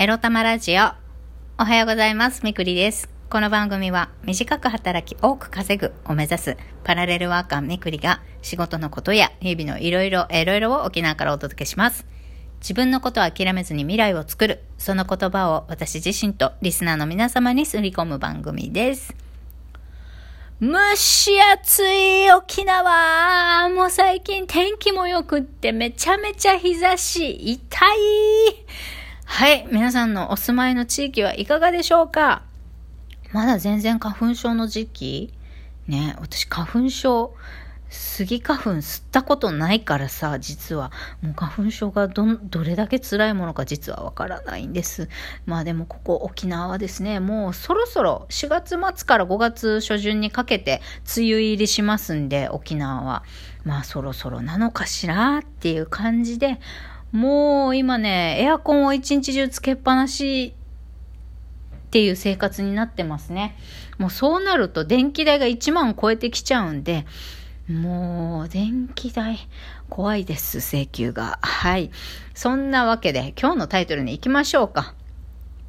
エロ玉ラジオ。おはようございます。みくりです。この番組は短く働き多く稼ぐを目指すパラレルワーカーみくりが仕事のことや日々のいろいろいろいろを沖縄からお届けします。自分のことを諦めずに未来を作る。その言葉を私自身とリスナーの皆様にすり込む番組です。蒸し暑い沖縄もう最近天気も良くってめちゃめちゃ日差し痛いはい。皆さんのお住まいの地域はいかがでしょうか？まだ全然花粉症の時期？ね、私花粉症、スギ花粉吸ったことないからさ、実は。もう花粉症がど、どれだけ辛いものか実はわからないんです。まあでもここ沖縄はですね、もうそろそろ4月末から5月初旬にかけて梅雨入りしますんで、沖縄は。まあそろそろなのかしらっていう感じで、もう今ね、エアコンを一日中つけっぱなしっていう生活になってますね。もうそうなると電気代が1万超えてきちゃうんで、もう電気代怖いです、請求が。はい。そんなわけで今日のタイトルに行きましょうか。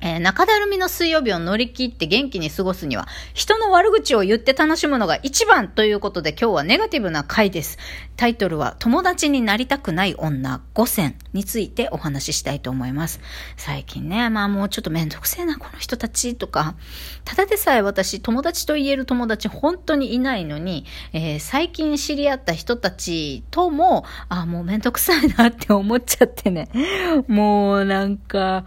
えー、中だるみの水曜日を乗り切って元気に過ごすには、人の悪口を言って楽しむのが一番ということで今日はネガティブな回です。タイトルは、友達になりたくない女5選についてお話ししたいと思います。最近ね、まあもうちょっとめんどくせえな、この人たちとか、ただでさえ私、友達と言える友達本当にいないのに、えー、最近知り合った人たちとも、あ、もうめんどくさいなって思っちゃってね。もうなんか、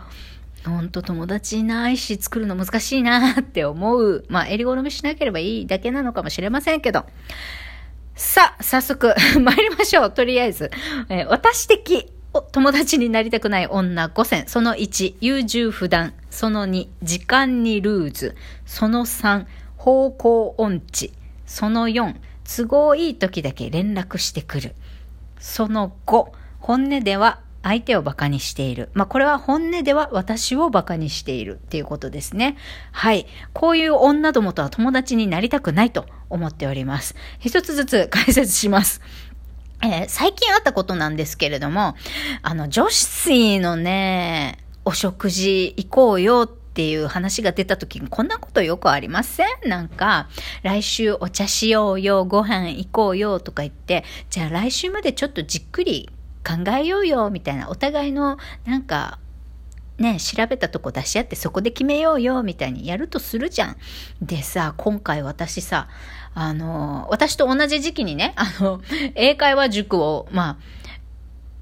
ほんと友達いないし作るの難しいなって思う。まあ、襟好みしなければいいだけなのかもしれませんけど。さあ、早速 参りましょう。とりあえず。えー、私的友達になりたくない女5選。その1、優柔不断。その2、時間にルーズ。その3、方向音痴。その4、都合いい時だけ連絡してくる。その5、本音では相手を馬鹿にしている。まあ、これは本音では私を馬鹿にしているっていうことですね。はい。こういう女どもとは友達になりたくないと思っております。一つずつ解説します。えー、最近あったことなんですけれども、あの、女子のね、お食事行こうよっていう話が出た時にこんなことよくありません？なんか、来週お茶しようよ、ご飯行こうよとか言って、じゃあ来週までちょっとじっくり考えようよみたいなお互いのなんかね調べたとこ出し合ってそこで決めようよみたいにやるとするじゃん。でさ今回私さあの私と同じ時期にねあの英会話塾をま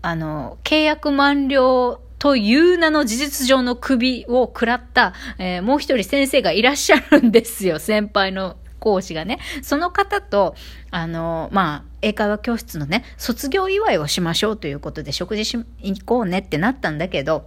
ああの契約満了という名の事実上の首を食らった、えー、もう一人先生がいらっしゃるんですよ先輩の講師がね、その方と、あの、まあ、英会話教室のね、卒業祝いをしましょうということで食事し、行こうねってなったんだけど、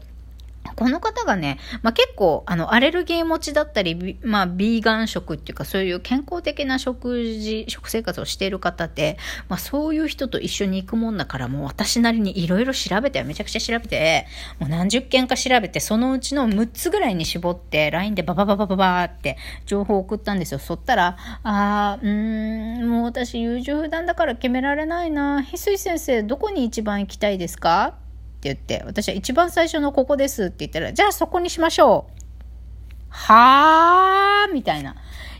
この方がね、まあ、結構、あの、アレルギー持ちだったり、まあ、ビーガン食っていうか、そういう健康的な食事、食生活をしている方で、まあ、そういう人と一緒に行くもんだから、もう私なりにいろいろ調べて、めちゃくちゃ調べて、もう何十件か調べて、そのうちの6つぐらいに絞って、LINE でババババババーって情報を送ったんですよ。そったら、あー、うーん、もう私優柔不断だから決められないな。翡翠先生、どこに一番行きたいですか？言って、私は一番最初のここですって言ったら、じゃあそこにしましょう。はーみたいな。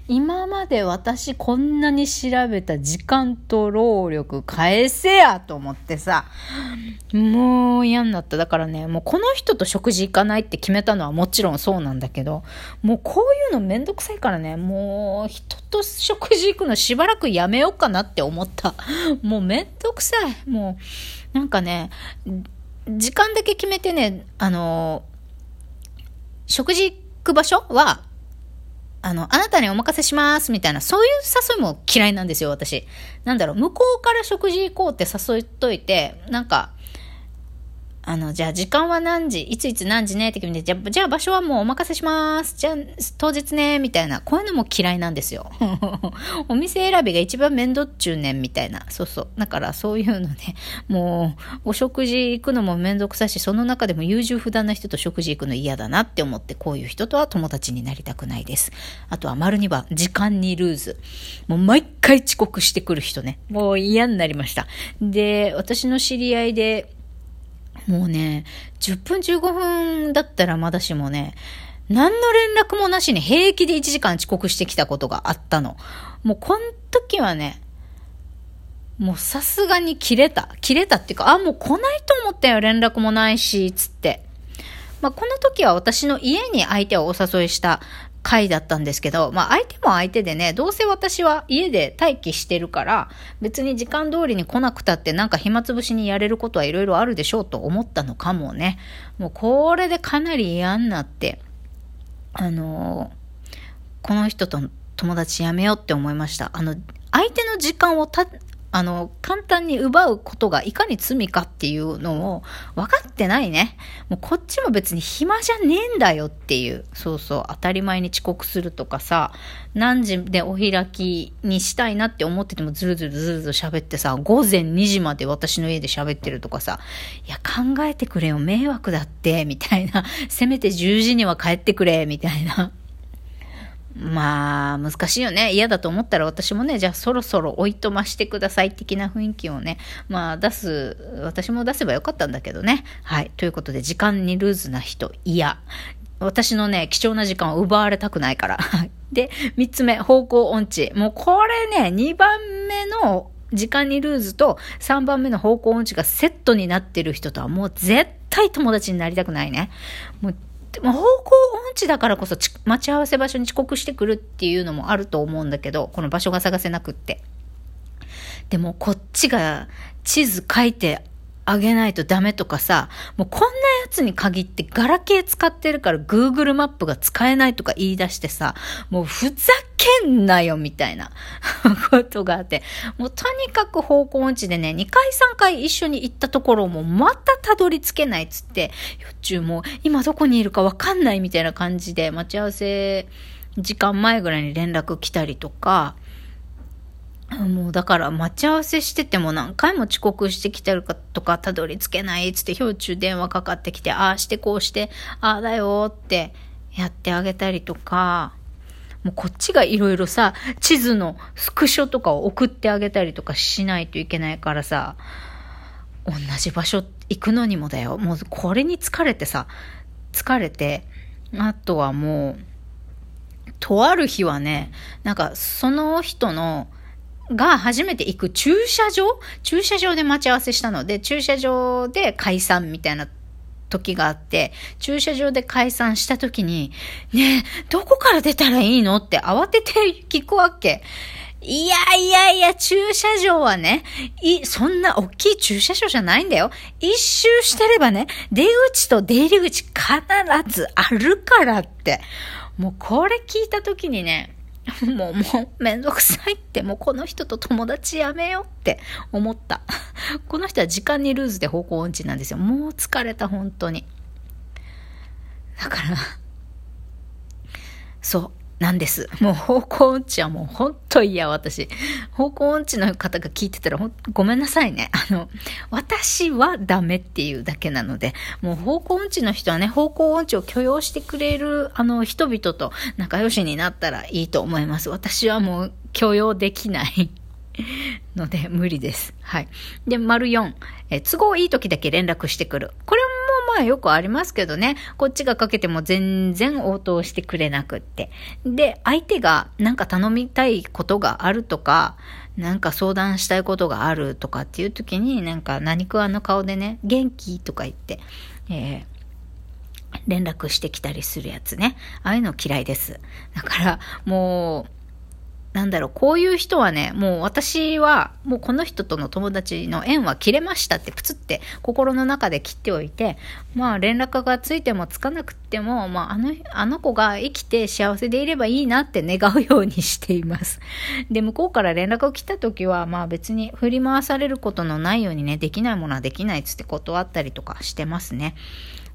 今まで私こんなに調べた時間と労力返せやと思ってさ、もう嫌になった。だからね、もうこの人と食事行かないって決めたのはもちろんそうなんだけど、もうこういうのめんどくさいからね、もう人と食事行くのしばらくやめようかなって思った。もうめんどくさい。もう、なんかね、時間だけ決めてね、あの、食事行く場所は、あの、あなたにお任せしますみたいな、そういう誘いも嫌いなんですよ、私。なんだろう、向こうから食事行こうって誘いといて、なんか、あの、じゃあ時間は何時？いついつ何時ね？って決めて、じゃあ、じゃあ場所はもうお任せします。じゃあ当日ねみたいな。こういうのも嫌いなんですよ。お店選びが一番面倒っちゅうねんみたいな。そうそう。だからそういうのね、もう、お食事行くのも面倒くさいし、その中でも優柔不断な人と食事行くの嫌だなって思って、こういう人とは友達になりたくないです。あとは丸2番、時間にルーズ。もう毎回遅刻してくる人ね。もう嫌になりました。で、私の知り合いで、もうね、10分15分だったらまだしもね、何の連絡もなしに平気で1時間遅刻してきたことがあったの。もうこの時はね、もうさすがに切れた。切れたっていうか、あ、もう来ないと思ったよ、連絡もないし、つって。まあ、この時は私の家に相手をお誘いした回だったんですけど、まあ相手も相手でね、どうせ私は家で待機してるから、別に時間通りに来なくたってなんか暇つぶしにやれることはいろいろあるでしょうと思ったのかもね。もうこれでかなり嫌になって、あのー、この人と友達やめようって思いました。あの、相手の時間をた、あの、簡単に奪うことがいかに罪かっていうのを分かってないね。もうこっちも別に暇じゃねえんだよっていう。そうそう、当たり前に遅刻するとかさ、何時でお開きにしたいなって思っててもずるずるずるずる喋ってさ、午前2時まで私の家で喋ってるとかさ、いや考えてくれよ、迷惑だって、みたいな。せめて10時には帰ってくれ、みたいな。まあ、難しいよね。嫌だと思ったら私もね、じゃあそろそろおいとましてください的な雰囲気をね、まあ出す、私も出せばよかったんだけどね。はい。ということで、時間にルーズな人、嫌。私のね、貴重な時間を奪われたくないから。で、三つ目、方向音痴。もうこれね、二番目の時間にルーズと3番目の方向音痴がセットになってる人とはもう絶対友達になりたくないね。もうでも方向音痴だからこそ待ち合わせ場所に遅刻してくるっていうのもあると思うんだけど、この場所が探せなくって。でもこっちが地図書いてあげないとダメとかさ、もうこんなやつに限ってガラケー使ってるから Google マップが使えないとか言い出してさ、もうふざけんなよみたいな ことがあって、もうとにかく方向音痴でね、2回3回一緒に行ったところもまたたどり着けないっつって、よっちゅうもう今どこにいるかわかんないみたいな感じで待ち合わせ時間前ぐらいに連絡来たりとか、もうだから待ち合わせしてても何回も遅刻してきてるかとかたどり着けないっつって標中電話かかってきて、ああしてこうして、ああだよってやってあげたりとか、もうこっちがいろいろさ、地図のスクショとかを送ってあげたりとかしないといけないからさ、同じ場所行くのにもだよ。もうこれに疲れてさ、疲れて、あとはもう、とある日はね、なんかその人のが初めて行く駐車場？駐車場で待ち合わせしたので、駐車場で解散みたいな時があって、駐車場で解散した時に、ねえ、どこから出たらいいのって慌てて聞くわけ。いやいやいや、駐車場はね、い、そんな大きい駐車場じゃないんだよ。一周してればね、出口と出入り口必ずあるからって。もうこれ聞いた時にね、もう、もう、めんどくさいって、もうこの人と友達やめようって思った。この人は時間にルーズで方向音痴なんですよ。もう疲れた、本当に。だから、そう。なんです。もう方向音痴はもう本当嫌、私。方向音痴の方が聞いてたらごめんなさいね。あの、私はダメっていうだけなので、もう方向音痴の人はね、方向音痴を許容してくれる、あの、人々と仲良しになったらいいと思います。私はもう許容できない。ので、無理です。はい。で、丸4、え都合いい時だけ連絡してくる。これもまあよくありますけどね、こっちがかけても全然応答してくれなくって。で、相手がなんか頼みたいことがあるとか、なんか相談したいことがあるとかっていう時に、なんか何食わぬ顔でね、元気とか言って、えー連絡してきたりするやつね。ああいうの嫌いです。だから、もう、なんだろう、こういう人はね、もう私は、もうこの人との友達の縁は切れましたってプツって心の中で切っておいて、まあ連絡がついてもつかなくっても、まああの、あの子が生きて幸せでいればいいなって願うようにしています。で、向こうから連絡が来た時は、まあ別に振り回されることのないようにね、できないものはできないっつって断ったりとかしてますね。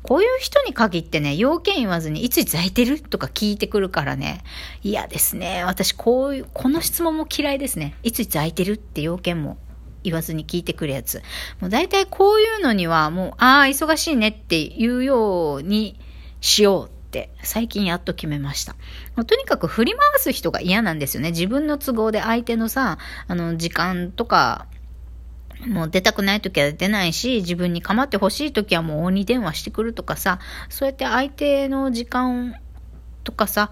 こういう人に限ってね、要件言わずに、いついつ空いてるとか聞いてくるからね、嫌ですね。私、こういう、この質問も嫌いですね。いついつ空いてるって要件も言わずに聞いてくるやつ。もう大体こういうのには、もう、ああ、忙しいねって言うようにしようって最近やっと決めました。とにかく振り回す人が嫌なんですよね。自分の都合で相手のさ、あの、時間とか、もう出たくない時は出ないし、自分に構ってほしい時はもう鬼電話してくるとかさ、そうやって相手の時間とかさ、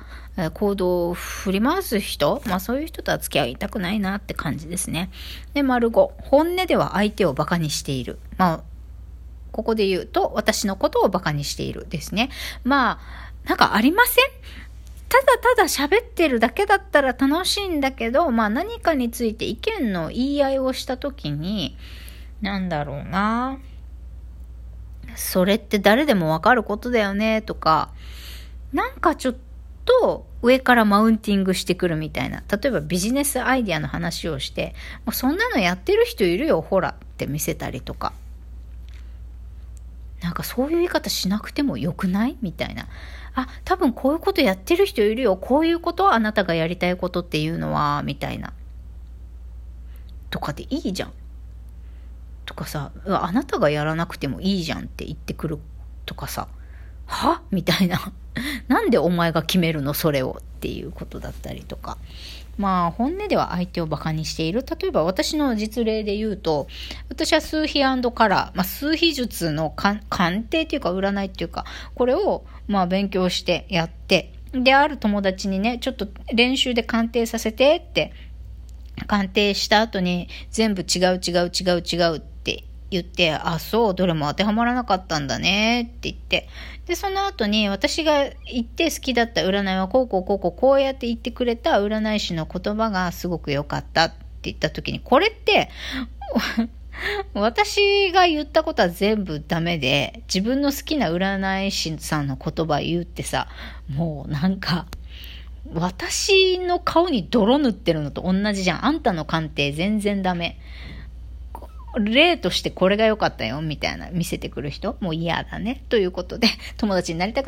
行動を振り回す人、まあそういう人とは付き合いたくないなって感じですね。で、丸5、本音では相手を馬鹿にしている。まあ、ここで言うと、私のことを馬鹿にしているですね。まあ、なんかありません？ただただ喋ってるだけだったら楽しいんだけど、まあ何かについて意見の言い合いをしたときに、なんだろうな。それって誰でもわかることだよね、とか、なんかちょっと上からマウンティングしてくるみたいな。例えばビジネスアイディアの話をして、もうそんなのやってる人いるよ、ほらって見せたりとか。なんかそういう言い方しなくてもよくないみたいな。あ、多分こういうことやってる人いるよ。こういうことあなたがやりたいことっていうのは、みたいな。とかでいいじゃん。とかさ、あなたがやらなくてもいいじゃんって言ってくるとかさ、は？みたいな。なんでお前が決めるのそれをっていうことだったりとか。まあ、本音では相手を馬鹿にしている。例えば私の実例で言うと、私は数比カラー、まあ、数比術の鑑定っていうか占いっていうか、これをまあ勉強してやって、で、ある友達にね、ちょっと練習で鑑定させてって、鑑定した後に全部違う違う違う違うって言って、あ、そう、どれも当てはまらなかったんだねって言って、で、その後に私が言って好きだった占いはこうこうこうこうこうやって言ってくれた占い師の言葉がすごく良かったって言った時に、これって 私が言ったことは全部ダメで、自分の好きな占い師さんの言葉言うってさ、もうなんか、私の顔に泥塗ってるのと同じじゃん。あんたの鑑定全然ダメ。例としてこれが良かったよ、みたいな見せてくる人もう嫌だね。ということで、友達になりたく